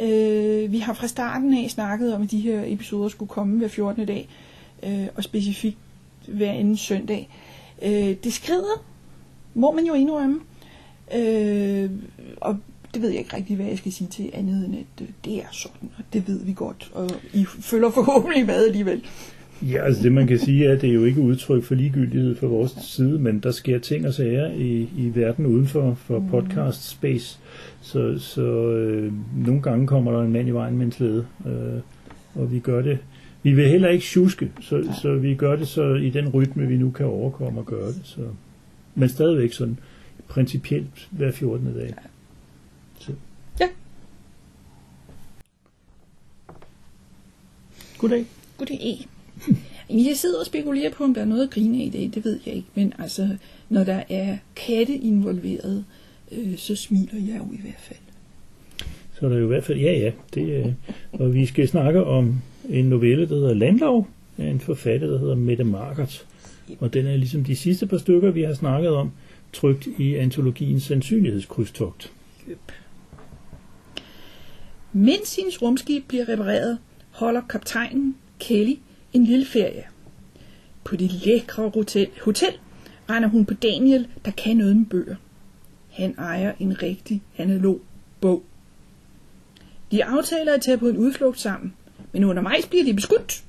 Øh, vi har fra starten af snakket om, at de her episoder skulle komme hver 14. dag, øh, og specifikt hver anden søndag. Øh, det skrider, må man jo indrømme. Øh, og det ved jeg ikke rigtig, hvad jeg skal sige til andet end, at øh, det er sådan, og det ved vi godt, og I følger forhåbentlig med alligevel. Ja, altså det man kan sige er, at det er jo ikke udtryk for ligegyldighed fra vores side, men der sker ting og sager i, i verden uden for, for podcast space. Så, så øh, nogle gange kommer der en mand i vejen med en slæde, øh, og vi gør det. Vi vil heller ikke tjuske, så, så vi gør det så i den rytme, vi nu kan overkomme og gøre det. Så. Men stadigvæk sådan principielt hver 14. dag. Så. Ja. Goddag. Goddag. Jeg sidder og spekulerer på, om der er noget at grine i dag, det ved jeg ikke. Men altså, når der er katte involveret, øh, så smiler jeg jo i hvert fald. Så er der jo i hvert fald, ja ja, det, øh, og vi skal snakke om en novelle, der hedder Landlov, af en forfatter, der hedder Mette Markert. Og den er ligesom de sidste par stykker, vi har snakket om, trygt i antologien Sandsynlighedskrydstogt. Mens hendes rumskib bliver repareret, holder kaptajnen Kelly en lille ferie. På det lækre hotel, hotel render hun på Daniel, der kan noget med bøger. Han ejer en rigtig analog bog. De aftaler at tage på en udflugt sammen, men undervejs bliver de beskudt.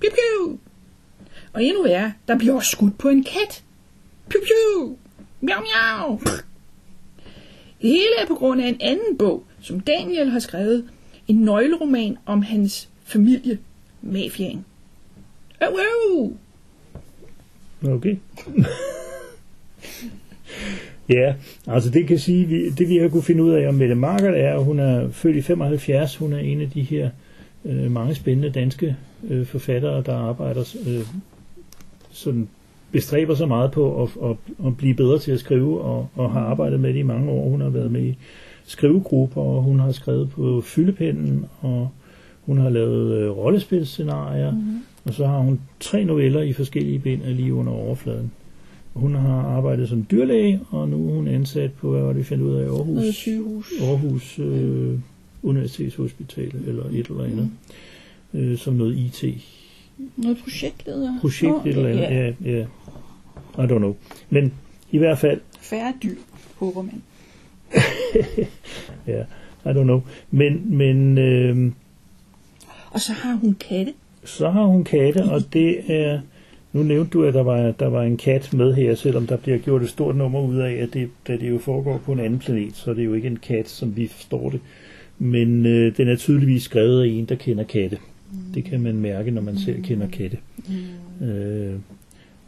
Piu, piu. Og endnu værre, der bliver også skudt på en kat. Piu, piu. Miau, miau. Det hele er på grund af en anden bog, som Daniel har skrevet. En nøgleroman om hans familie, mafiaen. Øv. Okay. ja, altså det kan sige, vi, det vi har kunne finde ud af om Mette Markert er, at hun er født i 75. Hun er en af de her øh, mange spændende danske øh, forfattere, der arbejder øh, sådan bestræber sig meget på at, at, at blive bedre til at skrive, og, og har arbejdet med det i mange år. Hun har været med i skrivegrupper, og hun har skrevet på fyldepinden, og hun har lavet øh, rollespilscenarier, mm-hmm. Og så har hun tre noveller i forskellige bind af lige under overfladen. Hun har arbejdet som dyrlæge, og nu er hun ansat på, hvad var det, vi fandt ud af, Aarhus, sygehus. Aarhus øh, Universitetshospital, eller et eller andet, øh, som noget IT Noget projektleder. projekt, Nå, et eller andet. Ja. Ja, ja. I don't know. Men i hvert fald, Færre dyr, håber man. ja, I don't know. Men, men øh, Og så har hun katte. Så har hun katte, og det er... Nu nævnte du, at der var, der var en kat med her, selvom der bliver gjort et stort nummer ud af, at det, da det jo foregår på en anden planet, så er det jo ikke en kat, som vi forstår det. Men øh, den er tydeligvis skrevet af en, der kender katte. Det kan man mærke, når man selv kender katte. Øh,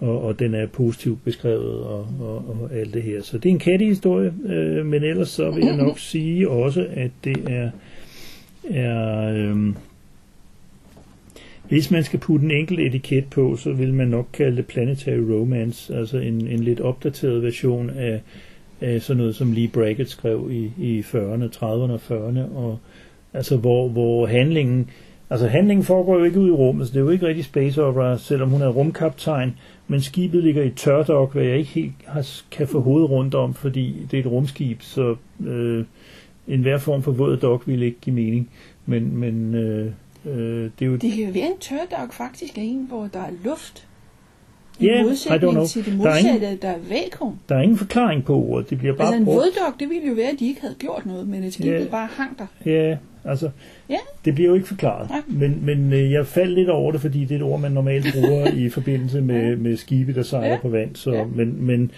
og, og den er positivt beskrevet og, og, og alt det her. Så det er en kattehistorie, øh, men ellers så vil jeg nok sige også, at det er, er øh, hvis man skal putte en enkelt etiket på, så vil man nok kalde det Planetary Romance, altså en, en lidt opdateret version af, af sådan noget, som Lee Brackett skrev i, i 40'erne, 30'erne og 40'erne, og altså hvor, hvor handlingen, altså handlingen foregår jo ikke ud i rummet, så det er jo ikke rigtig space opera, selvom hun er rumkaptajn, men skibet ligger i tørdok, hvad jeg ikke helt har, kan få hovedet rundt om, fordi det er et rumskib, så øh, enhver form for våd dok ville ikke give mening, men, men øh, øh, det er jo Det kan jo være en tørdok faktisk er en, hvor der er luft. I don't modsætning know. til det Der er ingen- modsatte, der er vakuum. Der er ingen forklaring på ordet, det bliver bare Altså en brugt. våddok, det ville jo være, at de ikke havde gjort noget, men at skibet Ja. bare hang der. Ja, altså, Ja, det bliver jo ikke forklaret. Nej. Men, men øh, jeg faldt lidt over det, fordi det er et ord, man normalt bruger i forbindelse med, med skibe, der sejler Ja. på vand. Så, Ja. Men, men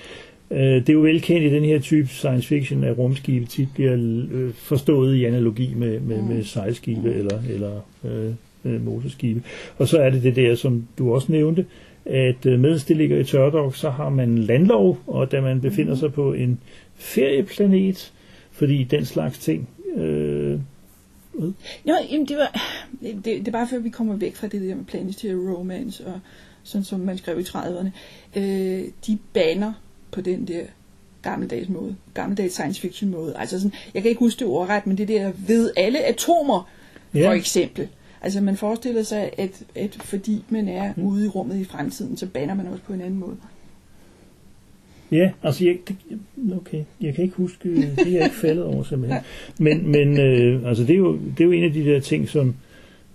øh, det er jo velkendt i den her type science fiction, at rumskibe tit bliver øh, forstået i analogi med, med, med sejlskibe eller, eller øh, øh, motorskibe. Og så er det det der, som du også nævnte, at øh, mens det ligger i tørdok, så har man landlov, og da man befinder sig på en ferieplanet, fordi den slags ting øh, Nå, jamen det var, det, det er bare før vi kommer væk fra det der med planetary romance, og sådan som man skrev i 30'erne. Øh, de banner på den der gammeldags måde, gammeldags science fiction måde. Altså sådan, jeg kan ikke huske det ordret, men det der ved alle atomer, Ja. for eksempel. Altså man forestiller sig, at, at fordi man er mm. ude i rummet i fremtiden, så banner man også på en anden måde. Ja, altså jeg, det, okay, jeg kan ikke huske, det er jeg ikke faldet over simpelthen. Men, men øh, altså det er, jo, det er jo en af de der ting, som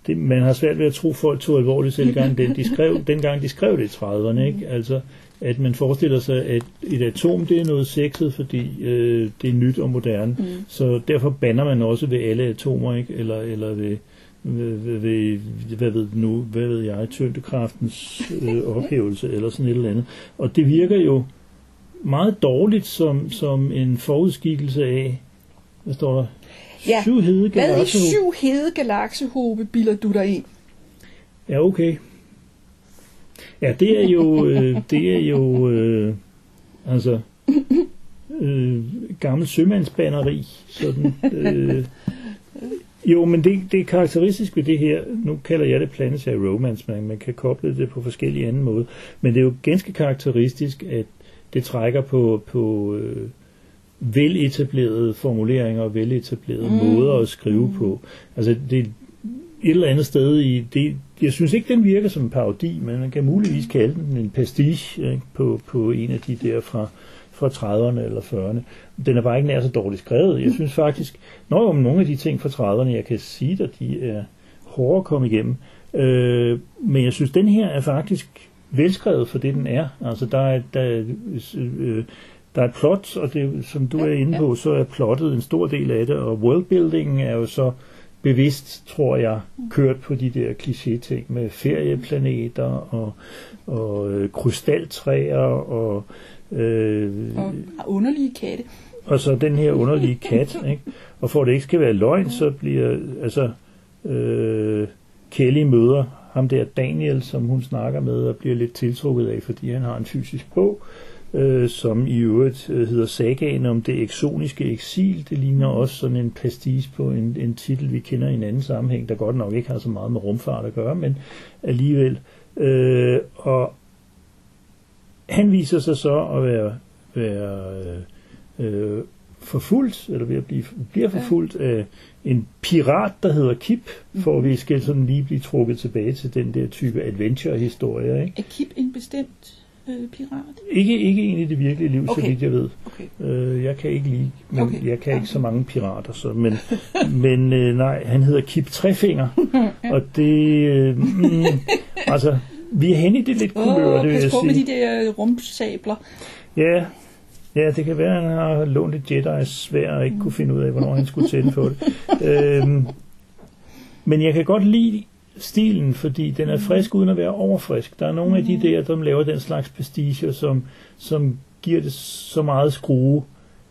det, man har svært ved at tro folk tog alvorligt selv gang den, de skrev, dengang de skrev det i 30'erne, ikke? Altså, at man forestiller sig, at et atom det er noget sexet, fordi øh, det er nyt og moderne. Mm. Så derfor banner man også ved alle atomer, ikke? Eller, eller ved, ved, ved, ved, hvad ved nu, hvad ved jeg, tyngdekraftens øh, ophævelse, eller sådan et eller andet. Og det virker jo meget dårligt som, som en forudskikkelse af, hvad står der? Ja, Syv hede Hvad i syv hede galaksehobe bilder du dig ind? Ja, okay. Ja, det er jo, øh, det er jo, øh, altså, øh, gammel sømandsbanneri, sådan, øh, jo, men det, det er karakteristisk ved det her, nu kalder jeg det planetary romance, man, man kan koble det på forskellige andre måder, men det er jo ganske karakteristisk, at det trækker på, på øh, veletablerede formuleringer og veletablerede mm. måder at skrive mm. på. Altså, det, et eller andet sted i det, jeg synes ikke, den virker som en parodi, men man kan muligvis kalde den en pastiche ikke, på, på en af de der fra, fra 30'erne eller 40'erne. Den er bare ikke nær så dårligt skrevet. Jeg synes faktisk, når om nogle af de ting fra 30'erne, jeg kan sige at de er hårde at komme igennem, øh, men jeg synes, den her er faktisk velskrevet for det, den er. Altså, der er, der, er, øh, der er et plot, og det, som du er inde på, så er plottet en stor del af det, og worldbuilding er jo så bevidst, tror jeg, kørt på de der kliché-ting med ferieplaneter og, og øh, krystaltræer og, øh, Og underlige katte. og så den her underlige kat. Ikke? Og for at det ikke skal være løgn, så bliver altså øh, Kelly møder ham der Daniel, som hun snakker med og bliver lidt tiltrukket af, fordi han har en fysisk bog, øh, som i øvrigt øh, hedder Sagaen om det eksoniske eksil. Det ligner også sådan en pastiche på en, en titel, vi kender i en anden sammenhæng, der godt nok ikke har så meget med rumfart at gøre, men alligevel. Øh, og han viser sig så at være, være øh, øh, forfulgt, eller ved at blive, bliver forfulgt af en pirat, der hedder Kip, for at vi skal sådan lige blive trukket tilbage til den der type adventure-historie. Ikke? Er Kip en bestemt øh, pirat? Ikke, ikke en i det virkelige liv, okay. så Okay. vidt jeg ved. Okay. Øh, jeg kan ikke lide, men okay. Okay. jeg kan ikke så mange pirater, så, men, men øh, nej, han hedder Kip Trefinger, og det, øh, mm, altså, vi er henne i det lidt kulør, Åh, det vil jeg på med sige. de der rumsabler. Ja, ja, det kan være, at han har lånt et Jedi's svær og ikke kunne finde ud af, hvornår han skulle tænde på det. Øhm, men jeg kan godt lide stilen, fordi den er frisk uden at være overfrisk. Der er nogle af de der, der laver den slags pastiger, som, som giver det så meget skrue,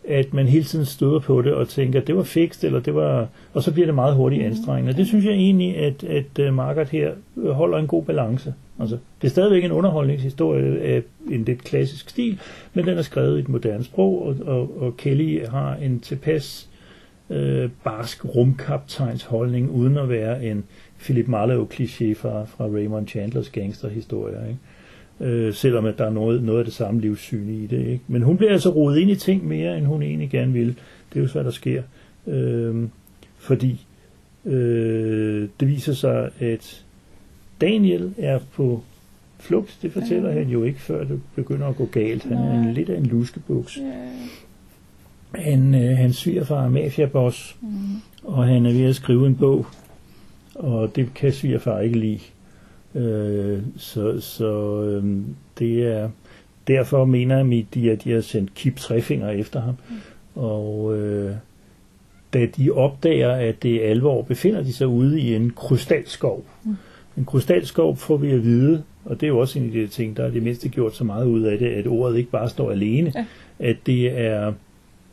at man hele tiden støder på det og tænker, det var fikst, eller det var... Og så bliver det meget hurtigt anstrengende. Det synes jeg egentlig, at, at øh, Margaret her holder en god balance. Altså, det er stadigvæk en underholdningshistorie af en lidt klassisk stil, men den er skrevet i et moderne sprog, og, og, og Kelly har en tilpas øh, barsk rumkaptajns holdning, uden at være en Philip Marlowe-kliché fra, fra Raymond Chandlers gangsterhistorier. Ikke? Øh, selvom at der er noget, noget af det samme livssyn i det. Ikke? Men hun bliver altså rodet ind i ting mere, end hun egentlig gerne vil. Det er jo så, hvad der sker. Øh, fordi øh, det viser sig, at Daniel er på flugt. Det fortæller han jo ikke, før det begynder at gå galt. Han er en, lidt af en luskebuks. Ja. Han, øh, han svigerfar er mafiaboss, Mm. og han er ved at skrive en bog, og det kan svigerfar ikke lide. Øh, så så øh, det er derfor mener jeg, de, at de har sendt Kip Trefinger efter ham. Og øh, da de opdager, at det er alvor, befinder de sig ude i en krystalskov. En krystalskov får vi at vide, og det er jo også en af de ting, der er det mindste gjort så meget ud af det, at ordet ikke bare står alene. Ja. At det er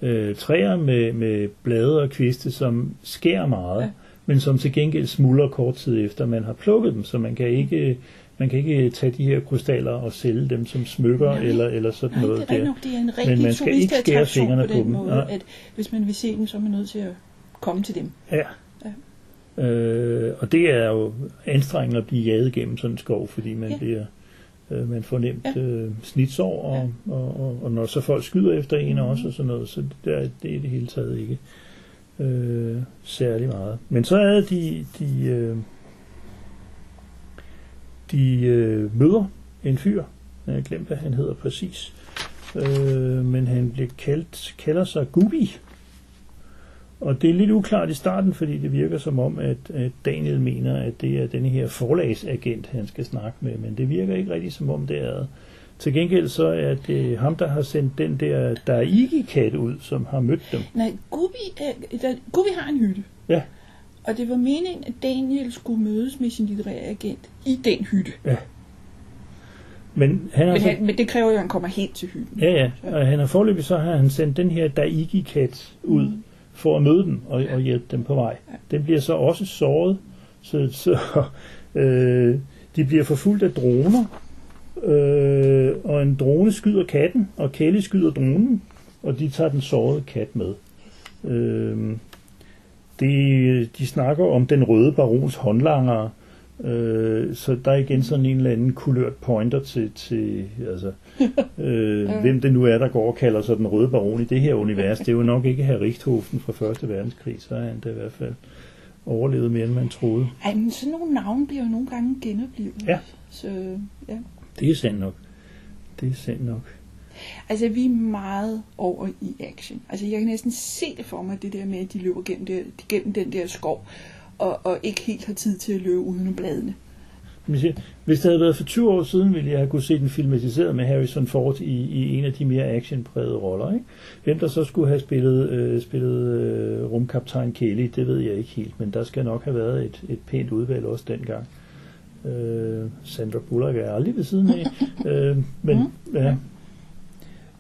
øh, træer med, med blade og kviste, som skærer meget, Ja. Ja. men som til gengæld smuldrer kort tid efter, man har plukket dem, så man kan ikke, man kan ikke tage de her krystaller og sælge dem som smykker Nej. eller, eller sådan Nej, noget det er der. nok, det er en Men rigtig man skal ikke skære fingrene på på den dem. måde, at hvis man vil se dem, så er man nødt til at komme til dem. Ja. Ja. Øh, og det er jo anstrengende at blive jaget gennem sådan en skov, fordi man Ja. ja. bliver øh, man får nemt Ja. øh, snitsår, og, og, og, og når så folk skyder efter en Mhm. også og sådan noget, så det er det er det hele taget ikke øh, øh, særlig meget. Men så er de, de, øh, de øh, møder en fyr, jeg har glemt, hvad han hedder præcis, øh, men han bliver kaldt, kalder sig Gubi. Og det er lidt uklart i starten, fordi det virker som om, at, at Daniel mener, at det er denne her forlagsagent, han skal snakke med, men det virker ikke rigtig som om det er. Til gengæld så er det ham, der har sendt den der Daigi-kat ud, som har mødt dem. Nej, Gubi, er, der, Gubi har en hytte. Ja. Og det var meningen, at Daniel skulle mødes med sin litterære agent i den hytte. Men han Men, så, han, men det kræver jo, at han kommer hen til hytten. ja, ja, og han har forløbig så har han sendt den her Daigi-kat ud Mm. for at møde dem og, og hjælpe dem på vej. Den bliver så også såret, så, så øh, de bliver forfulgt af droner, øh, og en drone skyder katten, og Kelly skyder dronen, og de tager den sårede kat med. Øh, de, de snakker om den røde barons håndlanger, øh, så der er igen sådan en eller anden kulørt pointer til, til altså, øh, hvem det nu er, der går og kalder sig den røde baron i det her univers. Det er jo nok ikke herr Richthofen fra Første Verdenskrig, så er han da i hvert fald overlevet mere, end man troede. Ej, men sådan nogle navne bliver jo nogle gange genoplevet. Ja. Så ja. Det er sandt nok. Det er sandt nok. Altså, vi er meget over i action. Altså, jeg kan næsten se det for mig, det der med, at de løber gennem, det, gennem den der skov, og, og ikke helt har tid til at løbe uden bladene. Hvis det havde været for 20 år siden, ville jeg have kunne se den filmatiseret med Harrison Ford i, i en af de mere actionprægede roller. Ikke? Hvem der så skulle have spillet, øh, spillet øh, rumkaptajn Kelly, det ved jeg ikke helt, men der skal nok have været et, et pænt udvalg også dengang. Øh, Sandra Bullock er aldrig ved siden af. øh, men ja.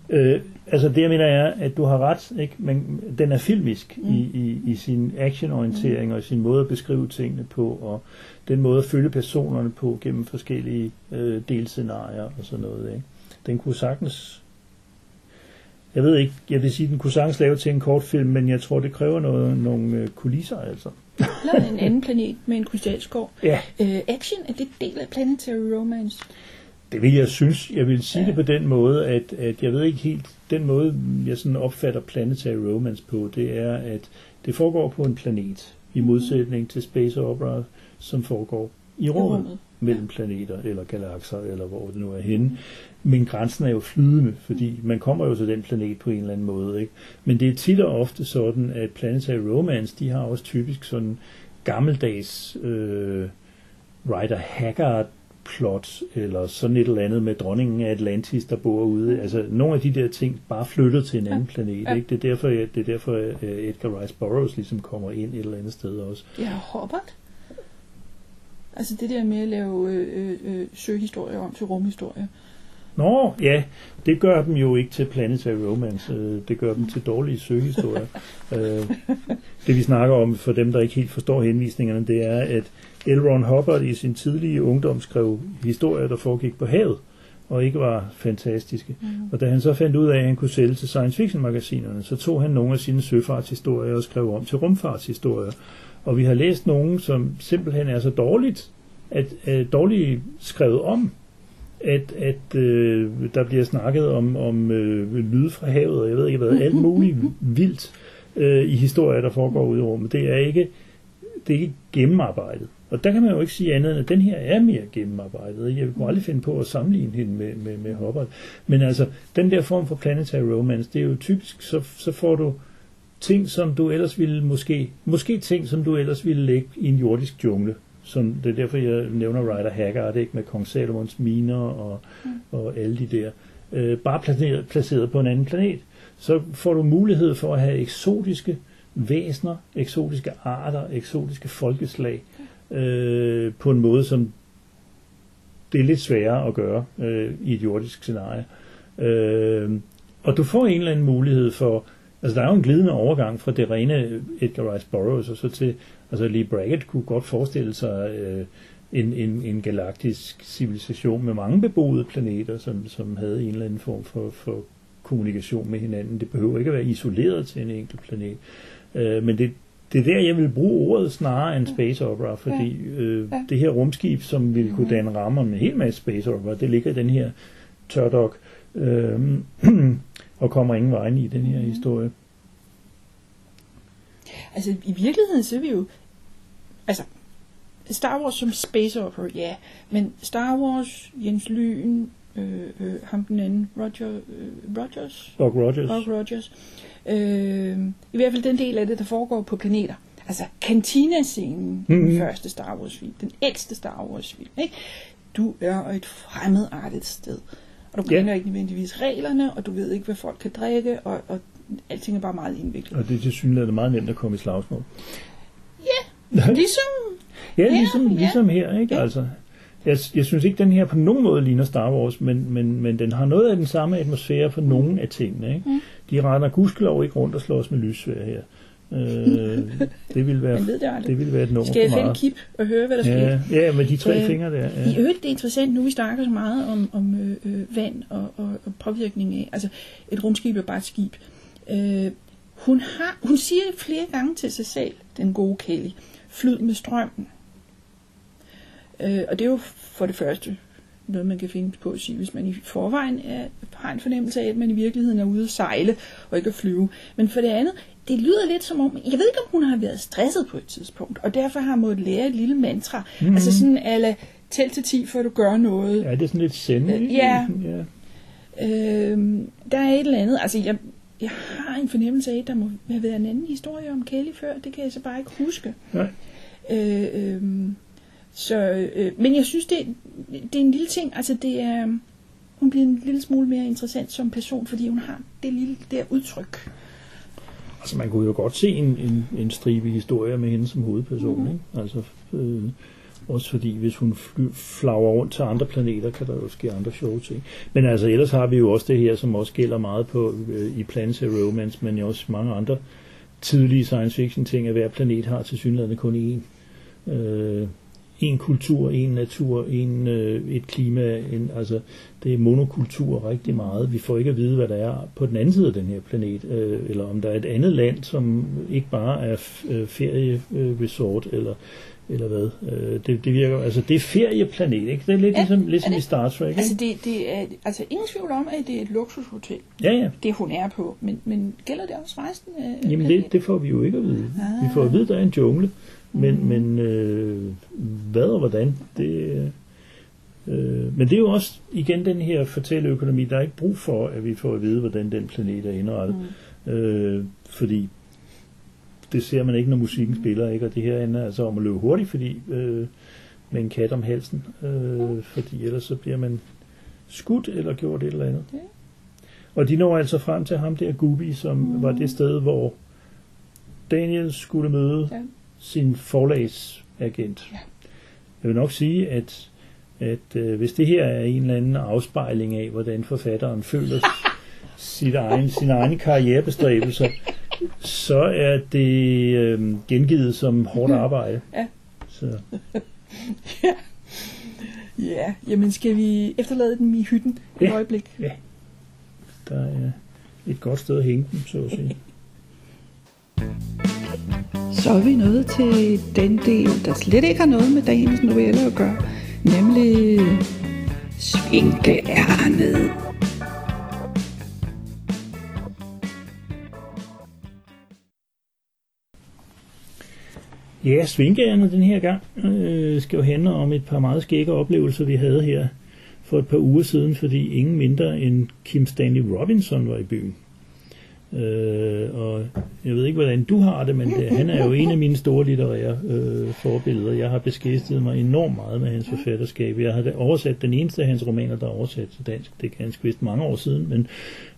Øh, altså det jeg mener er, at du har ret, ikke? men den er filmisk mm. i, i, i sin actionorientering og i sin måde at beskrive tingene på, og den måde at følge personerne på gennem forskellige øh, delscenarier og sådan noget. Ikke? Den kunne sagtens, jeg ved ikke, jeg vil sige, den kunne sagtens lave til en kortfilm, men jeg tror, det kræver noget, nogle øh, kulisser altså. Eller en anden planet med en krystalskov. Ja, Øh, action, er det del af Planetary Romance? det vil jeg synes. Jeg vil sige Ja. det på den måde, at, at jeg ved ikke helt, den måde, jeg sådan opfatter Planetary Romance på, det er, at det foregår på en planet, i modsætning til Space Opera, som foregår i rummet, rummet. mellem planeter eller galakser, eller hvor det nu er henne. Men grænsen er jo flydende, fordi man kommer jo til den planet på en eller anden måde. Ikke? Men det er tit og ofte sådan, at Planetary Romance, de har også typisk sådan gammeldags øh, Rider Haggard plot, eller sådan et eller andet med dronningen af Atlantis, der bor ude. Altså, nogle af de der ting bare flyttet til en anden planet. Ja. Ikke? Det er derfor, det er derfor at Edgar Rice Burroughs ligesom kommer ind et eller andet sted også. Ja, Hobbit. Altså det der med at lave øh, øh, øh, søhistorier om til rumhistorier. Nå, ja, det gør dem jo ikke til Planetary Romance. øh, Det gør dem til dårlige søgehistorier. Øh, det vi snakker om, for dem, der ikke helt forstår henvisningerne, det er, at L. Ron Hubbard i sin tidlige ungdom skrev historier, der foregik på havet, og ikke var fantastiske. Mm. Og da han så fandt ud af, at han kunne sælge til science fiction magasinerne, så tog han nogle af sine søfartshistorier og skrev om til rumfartshistorier. Og vi har læst nogle, som simpelthen er så dårligt, at, at dårligt skrevet om, at, at øh, der bliver snakket om, om øh, lyde fra havet, og jeg ved ikke hvad, alt muligt vildt øh, i historier, der foregår ude i rummet. Det er ikke, det er ikke gennemarbejdet. Og der kan man jo ikke sige andet end, at den her er mere gennemarbejdet. Jeg kunne aldrig finde på at sammenligne hende med, med, med Hubbard. Men altså, den der form for planetary romance, det er jo typisk, så, så får du ting, som du ellers ville måske, måske ting, som du ellers ville lægge i en jordisk jungle. Som, det er derfor, jeg nævner Rider Haggard, ikke, med Kong Salomons miner og, mm. og alle de der. Øh, bare placeret, placeret på en anden planet. Så får du mulighed for at have eksotiske væsener, eksotiske arter, eksotiske folkeslag, øh, på en måde, som det er lidt sværere at gøre øh, i et jordisk scenarie. Øh, og du får en eller anden mulighed for, altså der er jo en glidende overgang fra det rene Edgar Rice Burroughs og så til, altså Lee Brackett kunne godt forestille sig øh, en, en, en galaktisk civilisation med mange beboede planeter, som, som havde en eller anden form for, for kommunikation med hinanden. Det behøver ikke at være isoleret til en enkelt planet. Øh, men det, det er der, jeg vil bruge ordet snarere end space opera, fordi øh, Ja. det her rumskib, som ville kunne danne rammer med en hel masse space opera, det ligger i den her tørdok, øh, og kommer ingen vejen i den her historie. Altså, i virkeligheden så er vi jo... Altså, Star Wars som space opera, ja. Men Star Wars, Jens Lyn, øh, øh, ham den anden, Roger, øh, Rogers, Buck Rogers. Buck Rogers. Øh, I hvert fald den del af det, der foregår på planeter. Altså, kantina-scenen mm-hmm. i Mhm. den første Star Wars-film, den ældste Star Wars-film, ikke? Du er et fremmedartet sted. Og du Ja. kender ikke nødvendigvis reglerne, og du ved ikke, hvad folk kan drikke, og, og alting er bare meget indviklet. Og det er til synligheden meget nemt at komme i slagsmål. Ligesom Ja, Ja, ligesom, ja. ligesom her, ikke? Ja. Altså, jeg, jeg synes ikke, den her på nogen måde ligner Star Wars, men, men, men den har noget af den samme atmosfære for nogle af tingene. Ikke? Mm. De render gudskelov ikke rundt og slås med lyssvær her. Øh, det ville være, ved det aldrig. det ville være et nummer Skal jeg finde kip og høre, hvad der sker? Ja, ja, med de tre Øh, fingre der. I Ja. øvrigt, det er interessant, nu vi snakker så meget om, om øh, øh, vand og, og, og påvirkning af, altså et rumskib er bare et skib. Øh, hun, har, hun siger flere gange til sig selv, den gode Kelly, flyd med strømmen. Øh, og det er jo for det første noget, man kan finde på at sige, hvis man i forvejen er, har en fornemmelse af, at man i virkeligheden er ude at sejle og ikke at flyve. Men for det andet, det lyder lidt som om, jeg ved ikke, om hun har været stresset på et tidspunkt, og derfor har måttet lære et lille mantra. Mhm. Mm. Altså sådan, ala, tæl til 10, før du gør noget. ja, det er sådan lidt sende. Øh, ja. ja. Øhm, der er et eller andet, altså jeg, jeg har en fornemmelse af, at der må have været en anden historie om Kelly før, det kan jeg så bare ikke huske. Nej. Øh, øhm, så, øh, men jeg synes, det, det er en lille ting, altså det er, hun bliver en lille smule mere interessant som person, fordi hun har det lille der udtryk. Altså, man kunne jo godt se en, en, en stribe historier med hende som hovedperson. Mm. Ikke? Altså, øh, også fordi, hvis hun fly, flager rundt til andre planeter, kan der jo ske andre sjove ting. Men altså, ellers har vi jo også det her, som også gælder meget på øh, i Planetary Romance, men også mange andre tidlige science fiction ting, at hver planet har til synligheden kun én. Øh, en kultur, en natur, en, øh, et klima, en, altså det er monokultur rigtig meget. Vi får ikke at vide, hvad der er på den anden side af den her planet, øh, eller om der er et andet land, som ikke bare er øh, ferieresort, eller, eller hvad. Øh, det, det virker, altså det er ferieplanet, ikke? Det er lidt Ja, ligesom, ligesom er i det- Star Trek, ikke? Altså det, det er altså ingen tvivl om, at det er et luksushotel, Ja, ja. det hun er på, men, men gælder det også resten af Jamen det, det får vi jo ikke at vide. Vi får at vide, at der er en jungle, men, Mhm. men øh, hvad og hvordan, det... Øh, men det er jo også igen den her fortælleøkonomi, der er ikke brug for, at vi får at vide, hvordan den planet er indrettet. Mm. Øh, fordi det ser man ikke, når musikken spiller, ikke? og det her ender altså om at løbe hurtigt, fordi øh, med en kat om halsen, øh, fordi ellers så bliver man skudt eller gjort et eller andet. Og de når altså frem til ham der Gubi, som mm. var det sted, hvor Daniel skulle møde Ja. sin forlagsagent. Ja. Jeg vil nok sige, at, at øh, hvis det her er en eller anden afspejling af, hvordan forfatteren føler sit egen, sine egne karrierebestræbelser, så er det øh, gengivet som hårdt arbejde. Ja. Så, Ja, jamen skal vi efterlade dem i hytten et Ja. øjeblik? der er et godt sted at hænge dem, så at sige. Så er vi nået til den del, der slet ikke har noget med dagens novelle at gøre, nemlig Svinkeærnet. Ja, svinkeærnet den her gang øh, skal jo handle om et par meget skægge oplevelser, vi havde her for et par uger siden, fordi ingen mindre end Kim Stanley Robinson var i byen. Øh, og jeg ved ikke, hvordan du har det, men det, han er jo en af mine store litterære øh, forbilleder. Jeg har beskæftiget mig enormt meget med hans forfatterskab. Jeg har oversat den eneste af hans romaner, der er oversat til dansk. Det er ganske vist mange år siden, men,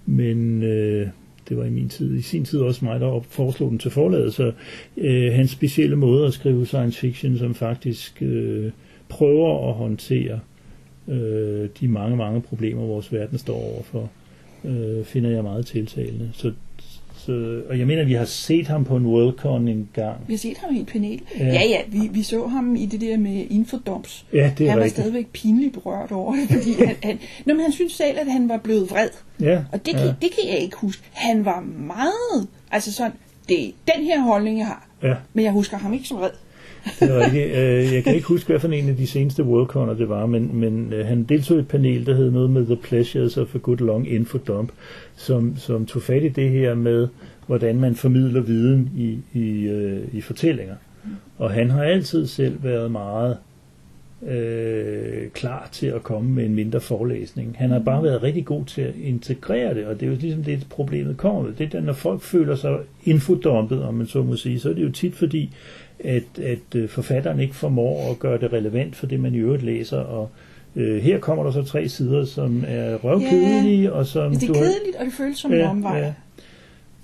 men øh, det var i min tid, i sin tid også mig, der foreslog den til forlaget. Så øh, hans specielle måde at skrive science fiction, som faktisk øh, prøver at håndtere øh, de mange, mange problemer, vores verden står overfor, øh, finder jeg meget tiltalende. Så, så, og jeg mener, vi har set ham på en Worldcon en gang. Vi har set ham i et panel. Ja. Ja, ja, ja vi, vi så ham i det der med infodoms. Ja, det er han var rigtigt. stadigvæk pinligt berørt over det, fordi han, han, nå, men han synes selv, at han var blevet vred. Ja, Og det, ja. kan, det kan jeg ikke huske. Han var meget, altså sådan det er den her holdning, jeg har. Ja, Men jeg husker ham ikke så vred det er rigtigt. Øh, jeg kan ikke huske, hvad for en af de seneste Worldconer det var, men, men øh, han deltog i et panel, der hed noget med The Pleasures of a Good Long Infodump, som, som tog fat i det her med, hvordan man formidler viden i, i, øh, i fortællinger. Og han har altid selv været meget øh, klar til at komme med en mindre forelæsning. Han har bare været rigtig god til at integrere det, og det er jo ligesom det, problemet kommer med. Det er, når folk føler sig infodumpet, om man så må sige, så er det jo tit fordi, at, at øh, forfatteren ikke formår at gøre det relevant for det, man i øvrigt læser, og øh, her kommer der så tre sider, som er røvkedelige, og som Det er du kedeligt, og det føles som en omvej.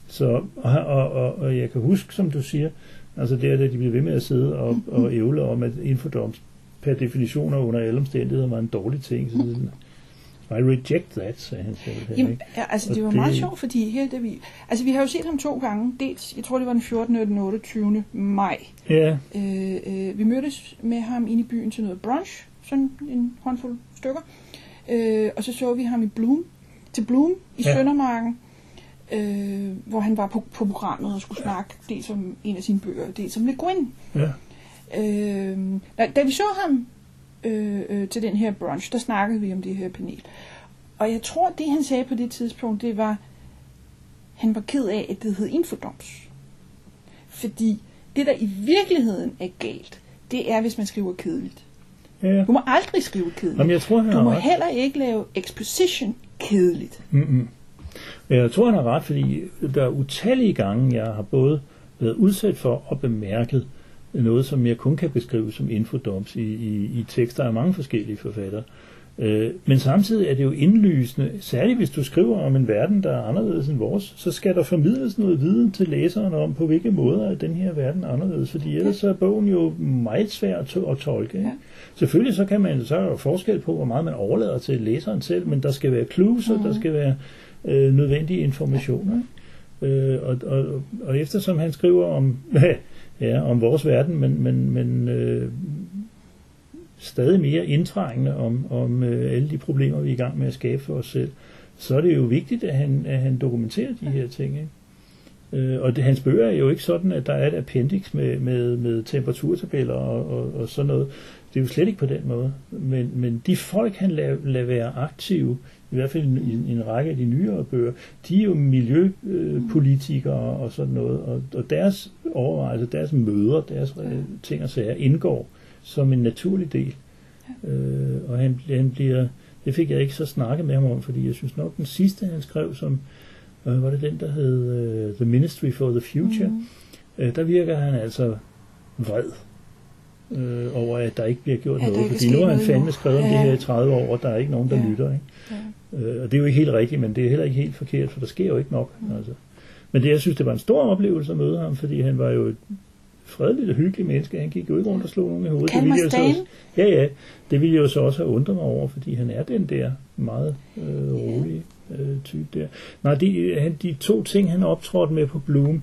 så, og, og, og, og jeg kan huske, som du siger, altså det er, at de bliver ved med at sidde og, og ævle om, at infodoms per definition og under alle omstændigheder var en dårlig ting. Så sådan, I reject that, sagde han simpelthen. Jamen, altså Og det var det- meget sjovt, fordi her, da vi, altså vi har jo set ham to gange. Dels, jeg tror det var den 14. og den 28. maj. Ja, Øh, øh, vi mødtes med ham inde i byen til noget brunch, sådan en håndfuld stykker. Øh, og så så vi ham i Bloom, til Bloom i Ja. ja. Søndermarken, øh, hvor han var på, på programmet og skulle snakke dels om en af sine bøger, dels om Le Guin. ja, Øh, da, da vi så ham øh, øh, til den her brunch, der snakkede vi om det her panel. Og jeg tror, det han sagde på det tidspunkt, det var, han var ked af, at det hed infodoms. Fordi det, der i virkeligheden er galt, det er, hvis man skriver kedeligt. ja. Du må aldrig skrive kedeligt. Jamen, jeg tror, han du må ret. heller ikke lave exposition kedeligt. Mm-mm. Men jeg tror, han har ret, fordi der er utallige gange, jeg har både været udsat for og bemærket noget, som jeg kun kan beskrive som infodumps i, i, i tekster af mange forskellige forfattere. Øh, men samtidig er det jo indlysende, særligt hvis du skriver om en verden, der er anderledes end vores, så skal der formidles noget viden til læseren om, på hvilke måder er den her verden anderledes, fordi ellers så er bogen jo meget svær at, to- at tolke. Ikke? Ja. Selvfølgelig så kan man, så er der forskel på, hvor meget man overlader til læseren selv, men der skal være clues, og der skal være øh, nødvendige informationer. Ikke? Øh, og, og, og eftersom han skriver om, ja, om vores verden, men, men, men øh, stadig mere indtrængende om, om øh, alle de problemer, vi er i gang med at skabe for os selv, så er det jo vigtigt, at han, at han dokumenterer de her ting. Ikke? Øh, og det, hans bøger er jo ikke sådan, at der er et appendix med, med, med temperaturtabeller og, og, og sådan noget. Det er jo slet ikke på den måde. Men, men de folk, han lader, lader være aktive, i hvert fald i, i en række af de nyere bøger, de er jo miljøpolitikere og sådan noget. Og, og deres overvejelser, deres møder, deres øh, ting og sager indgår som en naturlig del. Øh, og han, han bliver, det fik jeg ikke så snakket med ham om, fordi jeg synes nok, den sidste, han skrev, som øh, var det den, der hed uh, The Ministry for the Future, mm. øh, der virker han altså vred øh, over, at der ikke bliver gjort Ja, noget. Fordi nu har han fandme skrevet om Ja. det her i 30 år, og der er ikke nogen, der Ja. lytter. Ikke? Ja. Øh, og det er jo ikke helt rigtigt, men det er heller ikke helt forkert, for der sker jo ikke nok. Mm. Altså. Men det, jeg synes, det var en stor oplevelse at møde ham, fordi han var jo et fredeligt og hyggeligt menneske. Han gik jo ikke rundt og slog nogen i hovedet. Ville jeg så Stan. også, ja, ja, det ville jeg jo så også have undret mig over, fordi han er den der meget øh, rolige øh, type der. Nej, de, han, de to ting, han optrådte med på Bloom,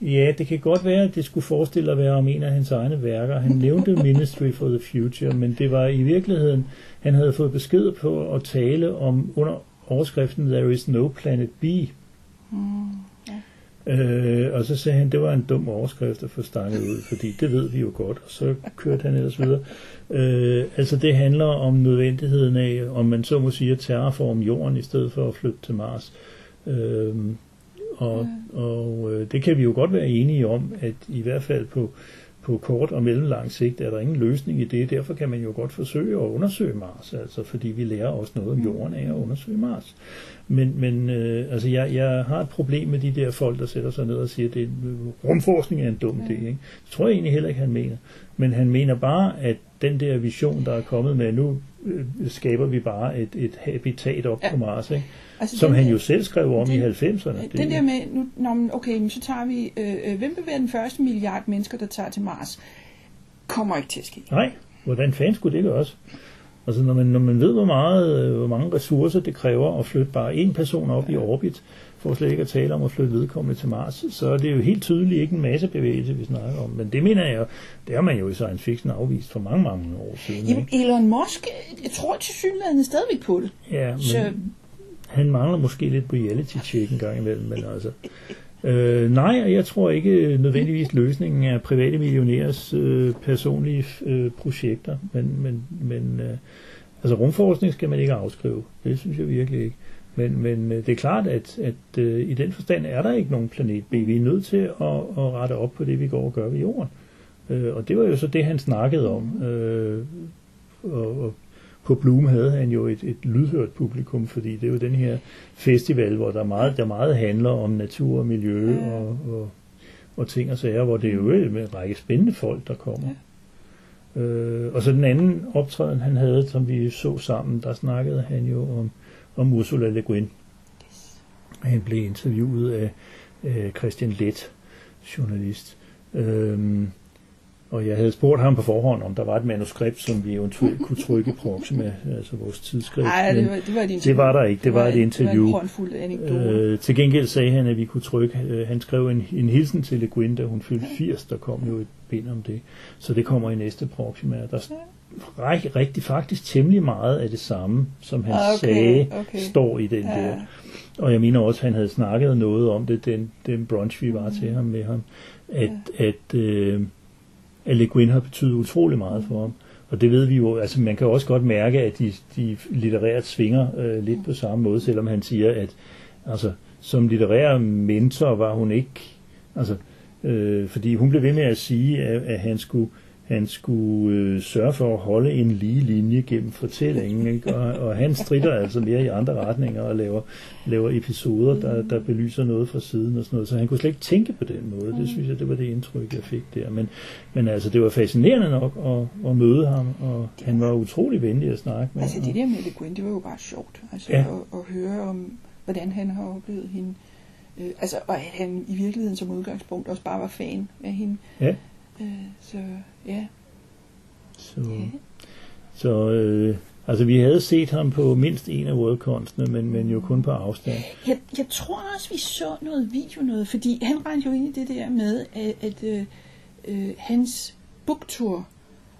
Ja, det kan godt være, at det skulle forestille at være om en af hans egne værker. Han nævnte Ministry for the Future, men det var i virkeligheden, han havde fået besked på at tale om under overskriften There is no planet B. Øh, og så sagde han, det var en dum overskrift at få stanget ud, fordi det ved vi jo godt, og så kørte han ellers videre. Øh, altså det handler om nødvendigheden af, om man så må sige, at terraforme jorden i stedet for at flytte til Mars. Øh, og, og øh, det kan vi jo godt være enige om, at i hvert fald på, på kort og mellemlang sigt er der ingen løsning i det. Derfor kan man jo godt forsøge at undersøge Mars, altså fordi vi lærer også noget om jorden af at undersøge Mars. Men, men øh, altså jeg, jeg har et problem med de der folk, der sætter sig ned og siger, at det, rumforskning er en dum idé. Ikke? Det tror jeg egentlig heller ikke, han mener. Men han mener bare, at den der vision, der er kommet med, nu øh, skaber vi bare et, et habitat op Ja. på Mars, ikke? Altså, som den han jo selv skrev om i den- 90'erne. Den der med, nu, nå, men okay, men så tager vi, øh, øh, hvem vil være den første milliard mennesker, der tager til Mars? Kommer ikke til at ske. Nej, hvordan fanden skulle det gøres? Altså når man, når man ved, hvor, meget, øh, hvor mange ressourcer det kræver at flytte bare en person op i orbit, for slet ikke at tale om at flytte vedkommende til Mars, så er det jo helt tydeligt ikke en massebevægelse, vi snakker om. Men det mener jeg, det har man jo i science fiction afvist for mange, mange år siden. Jamen, Ikke? Elon Musk, jeg tror til synligheden stadigvæk på det. Ja, men Så han mangler måske lidt reality check en gang imellem, men altså, Øh, nej, og jeg tror ikke øh, nødvendigvis løsningen er private millionærers øh, personlige øh, projekter, men, men, men øh, altså rumforskning skal man ikke afskrive. Det synes jeg virkelig ikke. Men, men øh, det er klart, at, at øh, i den forstand er der ikke nogen planet B. Vi er nødt til at, at rette op på det, vi går og gør ved jorden. Øh, og det var jo så det, han snakkede om. Øh, og, og på Bloom havde han jo et, et lydhørt publikum, fordi det er jo den her festival, hvor der meget, der meget handler om natur og miljø og, og, og ting og sager, hvor det er jo med en række spændende folk, der kommer. Ja. Øh, og så den anden optræden, han havde, som vi så sammen, der snakkede han jo om, om Ursula Le Guin. Yes. Han blev interviewet af øh, Christian Let, journalist. Øh, og jeg havde spurgt ham på forhånd, om der var et manuskript, som vi eventuelt kunne trykke i Proxima, altså vores tidsskrift. Nej, det var, det var et interview. Det var der ikke, det, det var, var et interview. Det var en øh, til gengæld sagde han, at vi kunne trykke, øh, han skrev en, en hilsen til Le Guin, da hun fyldte 80, der kom jo et bind om det. Så det kommer i næste Proxima. Der er rigtig faktisk temmelig meget af det samme, som han okay, sagde, okay. står i den ja. der. Og jeg mener også, at han havde snakket noget om det, den, den brunch, vi var mm. til ham med ham, at, ja. at øh, at Le Guin har betydet utrolig meget for ham. Og det ved vi jo, altså man kan også godt mærke, at de, de litterært svinger øh, lidt på samme måde, selvom han siger, at altså, som litterær mentor var hun ikke, altså, øh, fordi hun blev ved med at sige, at, at han skulle han skulle øh, sørge for at holde en lige linje gennem fortællingen, ikke? Og, og han strider altså mere i andre retninger og laver, laver episoder, der, der belyser noget fra siden og sådan noget, så han kunne slet ikke tænke på den måde. Det synes jeg, det var det indtryk, jeg fik der. Men, men altså, det var fascinerende nok at, at møde ham, og han var utrolig venlig at snakke med. Altså det der med Le Guin, det var jo bare sjovt, altså ja. at, at høre om, hvordan han har oplevet hende. Øh, altså, og at han i virkeligheden som udgangspunkt også bare var fan af hende. Ja. Øh, så ja. Så, ja. så øh, altså vi havde set ham på mindst en af WorldConstene, men, men jo kun på afstand. Jeg, jeg tror også, vi så noget video noget, fordi han rendte jo ind i det der med, at, at øh, øh, hans booktour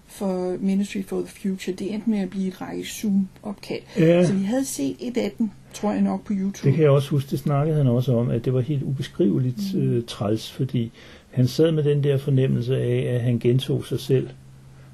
for Ministry for the Future, det endte med at blive et række Zoom-opkald. Ja. Så vi havde set et af dem, tror jeg nok, på YouTube. Det kan jeg også huske, det snakkede han også om, at det var helt ubeskriveligt mm. øh, træls, fordi han sad med den der fornemmelse af, at han gentog sig selv.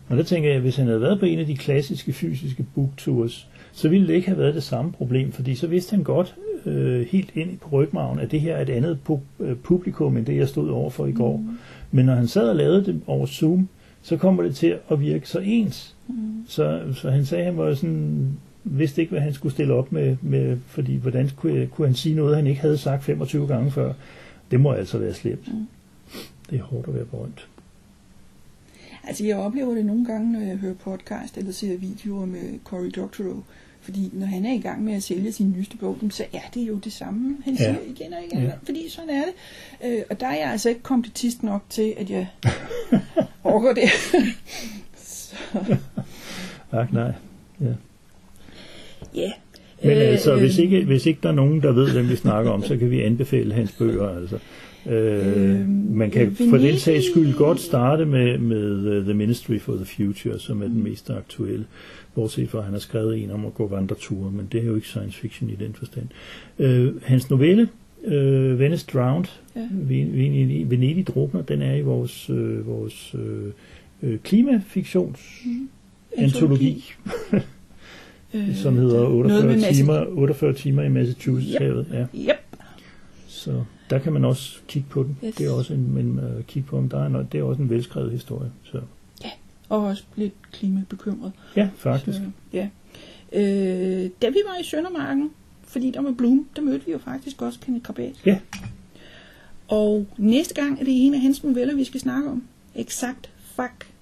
Og der tænker jeg, at hvis han havde været på en af de klassiske fysiske booktours, så ville det ikke have været det samme problem, fordi så vidste han godt øh, helt ind på rygmagen, at det her er et andet pu- øh, publikum, end det jeg stod over for i går. Mm. Men når han sad og lavede det over Zoom, så kommer det til at virke så ens. Mm. Så, så han sagde, at han var sådan, vidste ikke, hvad han skulle stille op med, med fordi hvordan kunne, kunne han sige noget, han ikke havde sagt 25 gange før. Det må altså være slemt. Mm. Det er hårdt at være berømt. Altså jeg oplever det nogle gange, når jeg hører podcast eller ser videoer med Cory Doctorow. Fordi når han er i gang med at sælge sin nyeste bog, så er det jo det samme, han ja. siger igen og igen. Ja. Fordi sådan er det. Øh, og der er jeg altså ikke kompetist nok til, at jeg overgår det. så. Ach, nej. Ja. Ja. Men altså, øh, hvis, ikke, hvis ikke der er nogen, der ved, hvem vi snakker om, så kan vi anbefale hans bøger. Altså. Øh, man kan for den sags skyld godt starte med, med uh, The Ministry for the Future, som er den mest aktuelle, bortset fra at han har skrevet en om at gå vandreture, men det er jo ikke science fiction i den forstand. Uh, hans novelle, uh, Venice Drowned, ja. Venedig drukner, den er i vores, uh, vores uh, klimafiktions mm. antologi. som hedder 48 timer, 48 timer i Massachusetts-havet. Yep. Ja. Yep. Så der kan man også kigge på den. Yes. Det er også en, men uh, kigge på, om der er noget, det er også en velskrevet historie. Så. Ja, og også lidt klimabekymret. Ja, faktisk. Så, ja. Øh, da vi var i Søndermarken, fordi der var Bloom, der mødte vi jo faktisk også Kenneth Krabat. Ja. Og næste gang er det en af hans noveller, vi skal snakke om. Exakt fuck,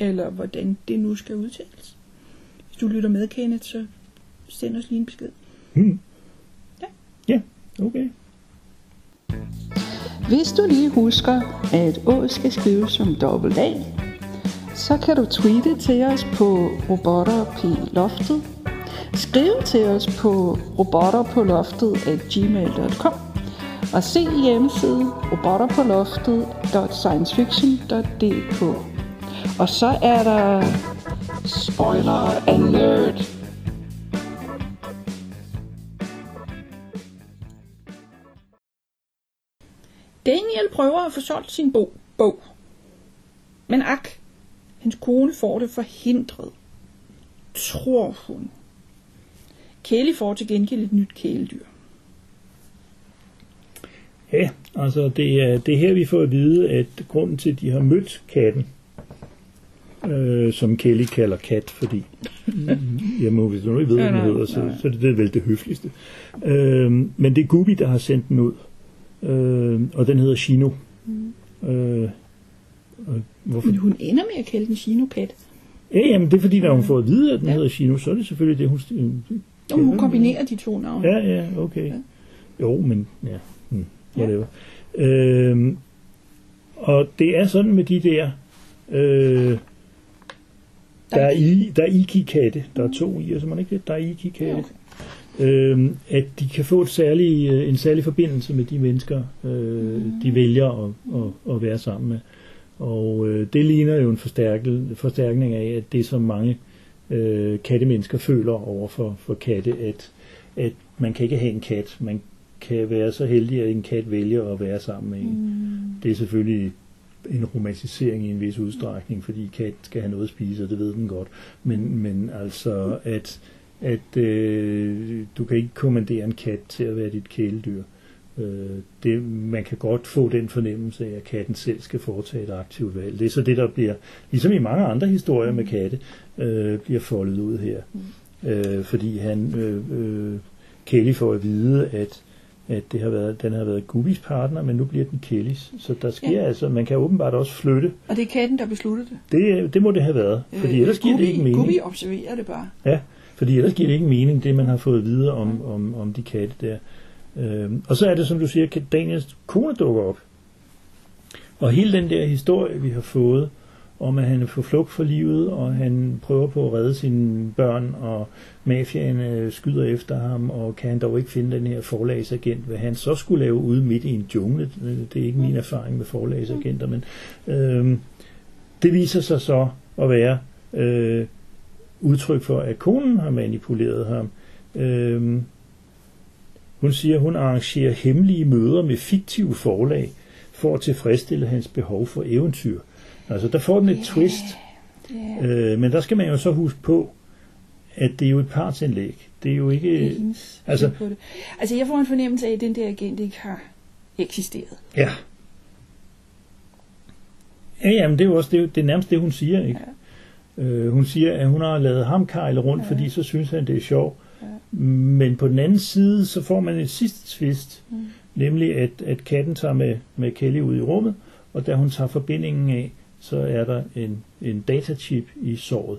eller hvordan det nu skal udtales. Hvis du lytter med, Kenneth, så send os lige en besked. Hmm. Ja. Ja, okay. Hvis du lige husker, at Å skal skrives som dobbelt A, så kan du tweete til os på robotterploftet. Skriv til os på robotterpåloftet.gmail.com og se hjemmesiden robotterpåloftet.sciencefiction.dk Og så er der spoiler alert! Daniel prøver at få solgt sin bog. bog. Men ak, hans kone får det forhindret. Tror hun. Kelly får til gengæld et nyt kæledyr. Ja, altså det er, det er her, vi får at vide, at grunden til, at de har mødt katten, øh, som Kelly kalder kat, fordi jamen, hvis du nu ikke ved, hvad den hedder, så, så det, det er vel det høfligste. Øh, men det er Gubi, der har sendt den ud, øh, og den hedder Shino. Øh, og hvorfor? Men hun ender med at kalde den Chino-kat. Ja, jamen det er fordi, når hun får at vide, at den hedder Shino, så er det selvfølgelig det, hun... Øh, Jo, men hun kombinerer de to navne. Ja, ja, okay. Jo, men ja, hmm, whatever. Øhm, og det er sådan med de der, øh, der er i, der er iki-katte, der er to i, altså man ikke det, der er iki-katte, Ja, okay. Øhm, at de kan få et særlig, øh, en særlig forbindelse med de mennesker, øh, de vælger at, at, at være sammen med. Og øh, det ligner jo en forstærkning af, at det som mange øh, kattemennesker føler over for, for katte, at, at man kan ikke have en kat. Man kan være så heldig, at en kat vælger at være sammen med en. Mm. Det er selvfølgelig en romantisering i en vis udstrækning, fordi kat skal have noget at spise, og det ved den godt. Men, men altså, at, at øh, du kan ikke kommandere en kat til at være dit kæledyr. Øh, det, man kan godt få den fornemmelse af, at katten selv skal foretage et aktivt valg. Det er så det, der bliver, ligesom i mange andre historier med katte, øh, bliver foldet ud her. Øh, fordi han, øh, øh, Kelly får at vide, at, at det har været, den har været Gubis partner, men nu bliver den Kellys. Så der sker Ja. altså, man kan åbenbart også flytte. Og det er katten, der besluttede det. Det, det må det have været, fordi Øh, ellers giver det Gubi- ikke mening. Gubi observerer det bare. Ja, fordi ellers giver det ikke mening, det man har fået at vide om, om, om de katte der. Øhm, og så er det, som du siger, at Daniels kone dukker op. Og hele den der historie, vi har fået, om at han er på flugt for livet, og han prøver på at redde sine børn, og mafiaen øh, skyder efter ham, og kan han dog ikke finde den her forlagsagent, hvad han så skulle lave ude midt i en jungle. Øh, Det er ikke min erfaring med forlagsagenter, men øhm, det viser sig så at være øh, udtryk for, at konen har manipuleret ham. Øhm, hun siger, at hun arrangerer hemmelige møder med fiktive forlag for at tilfredsstille hans behov for eventyr. Altså, der får den et twist, Ja, øh, men der skal man jo så huske på, at det er jo et partsindlæg. Det er jo ikke... det er hendes altså- altså, på det. altså, jeg får en fornemmelse af, at den der agent ikke har eksisteret. Ja. Ja, jamen det er jo også det, det er nærmest det, hun siger, ikke? Ja. Øh, hun siger, at hun har lavet ham kejle rundt, ja. fordi så synes han, det er sjovt. Ja. Men på den anden side, så får man et sidste twist, mm. nemlig at, at katten tager med, med Kelly ud i rummet, og da hun tager forbindingen af, så er der en, en datachip i såret.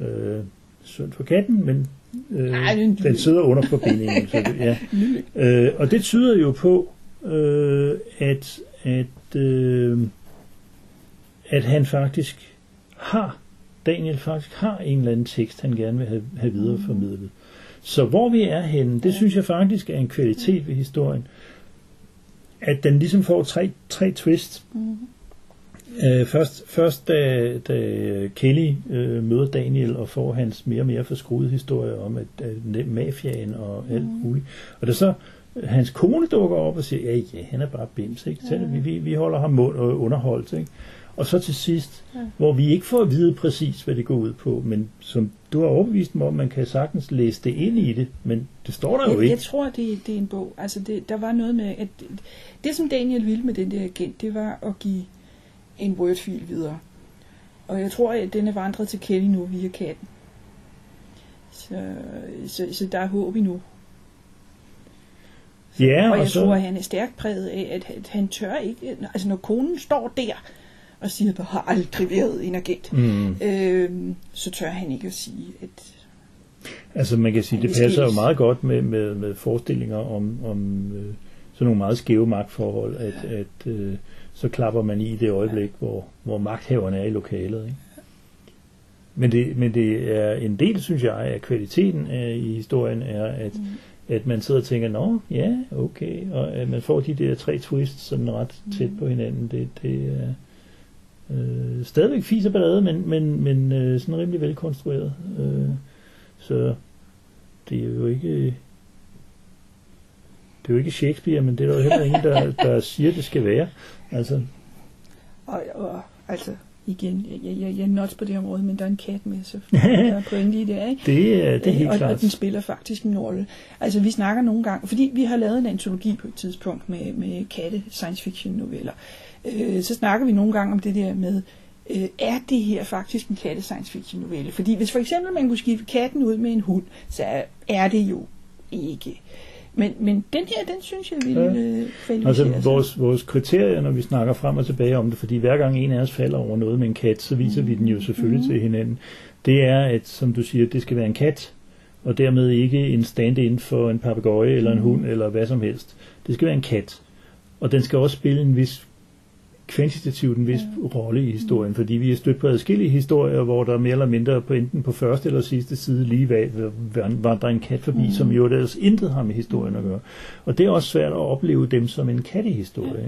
Øh, synd for katten, men øh, Ej, den- den sidder under forbindingen. så det, ja. øh, og det tyder jo på, øh, at, at, øh, at han faktisk har, Daniel faktisk har en eller anden tekst, han gerne vil have, have videreformidlet. Så hvor vi er henne, det synes jeg faktisk er en kvalitet ved historien, at den ligesom får tre, tre twists. Øh, først, først da, da Kelly øh, møder Daniel og får hans mere og mere forskruede historie om at, at mafiaen og alt muligt. Og da så hans kone dukker op og siger, ja, ja, han er bare bims, ikke? Så vi, vi, vi holder ham mund og underholdt, ikke? Og så til sidst, ja. hvor vi ikke får at vide præcis, hvad det går ud på, men som du har overbevist mig om, man kan sagtens læse det ind i det, men det står der jo Jeg, ikke. jeg tror, det, det er en bog. Altså, det, der var noget med, at det, det, som Daniel ville med den der agent, det var at give en Word-fil videre. Og jeg tror, at den er vandret til Kelly nu via katten. Så, så, så der er håb endnu. Ja, og og, jeg så, tror, at han er stærkt præget af, at, at han tør ikke... Altså, når konen står der og der har aldrig været en agent, mm, øh, så tør han ikke at sige, at... altså man kan sige, Ja, det passer jo meget godt med, med, med forestillinger om, om øh, sådan nogle meget skæve magtforhold, at, at øh, så klapper man i det øjeblik, hvor, hvor magthaverne er i lokalet. Ikke? Men, det, men det er en del, synes jeg, af kvaliteten af, i historien, er, at, mm. at man sidder og tænker, nå, ja, okay, og at man får de der tre twists sådan ret tæt på hinanden, det, det er øh, stadigvæk fis og ballade, men, men, men øh, sådan rimelig velkonstrueret. Øh, så det er jo ikke... det er jo ikke Shakespeare, men det er der jo heller ingen, der, der siger, det skal være. Altså, Og, og altså, igen, jeg, jeg, jeg er nuts på det område, men der er en kat med, så der er pointe i det, ikke? det, er, det er helt og, klart. og den spiller faktisk en rolle. Altså, vi snakker nogle gange, fordi vi har lavet en antologi på et tidspunkt med, med katte science fiction noveller. Øh, så snakker vi nogle gange om det der med, øh, er det her faktisk en katte science fiction novelle? Fordi hvis for eksempel man kunne skifte katten ud med en hund, så er det jo ikke. Men, men den her, den synes jeg ville ja. kvalificere Altså vores, vores kriterier, når vi snakker frem og tilbage om det, fordi hver gang en af os falder over noget med en kat, så viser mm. vi den jo selvfølgelig mm. til hinanden. Det er, at som du siger, det skal være en kat, og dermed ikke en stand-in for en papegøje eller en Mm. hund eller hvad som helst. Det skal være en kat. Og den skal også spille en vis kvantitativt en vis Ja. rolle i historien, fordi vi er stødt på adskillige historier, hvor der mere eller mindre på enten på første eller sidste side lige var- var- vandrer en kat forbi, Mm. som jo ellers intet har med historien at gøre. Og det er også svært at opleve dem som en kattehistorie.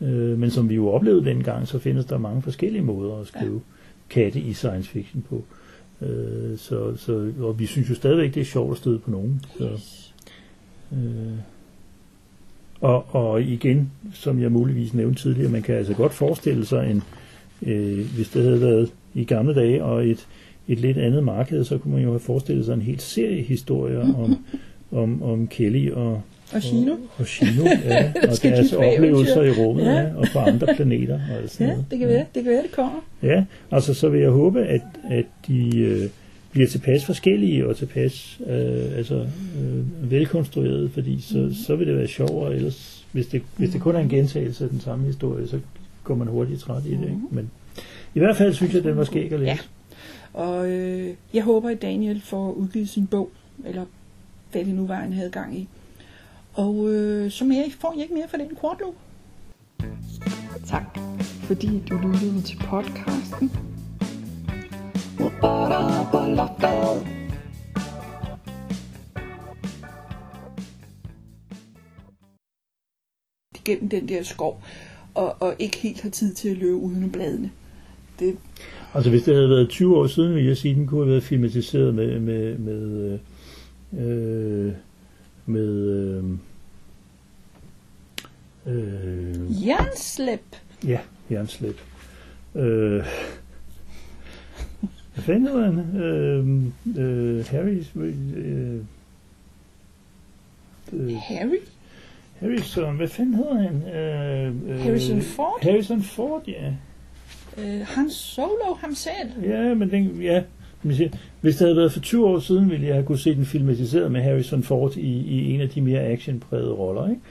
Ikke? Øh, men som vi jo oplevede dengang, så findes der mange forskellige måder at skrive katte i science fiction på. Øh, så, så, og vi synes jo stadigvæk, det er sjovt at støde på nogen. Så, øh, og, og igen, som jeg muligvis nævnte tidligere, man kan altså godt forestille sig, en, øh, hvis det havde været i gamle dage og et, et lidt andet marked, så kunne man jo have forestillet sig en helt serie historier om, om, om Kelly og, Og Chino? og, og Chino, ja, og deres oplevelser i rummet, Ja. ja. og på andre planeter. Og sådan Ja, det kan være, det kan være, det kommer. Ja, altså så vil jeg håbe, at, at de øh, bliver tilpas forskellige og tilpas øh, altså, øh, velkonstruerede, fordi så, Mhm. så vil det være sjovere, ellers hvis det, hvis det kun er en gentagelse af den samme historie, så går man hurtigt træt i det. Ikke? Men i hvert fald synes jeg, at den var skæg at læse. Ja. Og øh, jeg håber, at Daniel får udgivet sin bog, eller hvad det nu var, han havde gang i. Og øh, så mere, får jeg ikke mere for den kortlog. Tak, fordi du lyttede til podcasten. Gennem den der skov, og, og ikke helt har tid til at løbe uden bladene. Det, Altså hvis det havde været 20 år siden, ville jeg sige, at den kunne have været filmatiseret med med med øh, med øh, øh, jernslip! Ja, jernslip. Øh, han? Øh, øh, Harry... Øh, øh, Harry? Harrison, hvad fanden hedder han? Øh, øh, Harrison Ford? Harrison Ford, ja. Øh, han Solo ham selv. Ja, men den, ja. Hvis det havde været for 20 år siden, ville jeg have kunne se den filmatiseret med Harrison Ford i, i en af de mere actionprægede roller, ikke?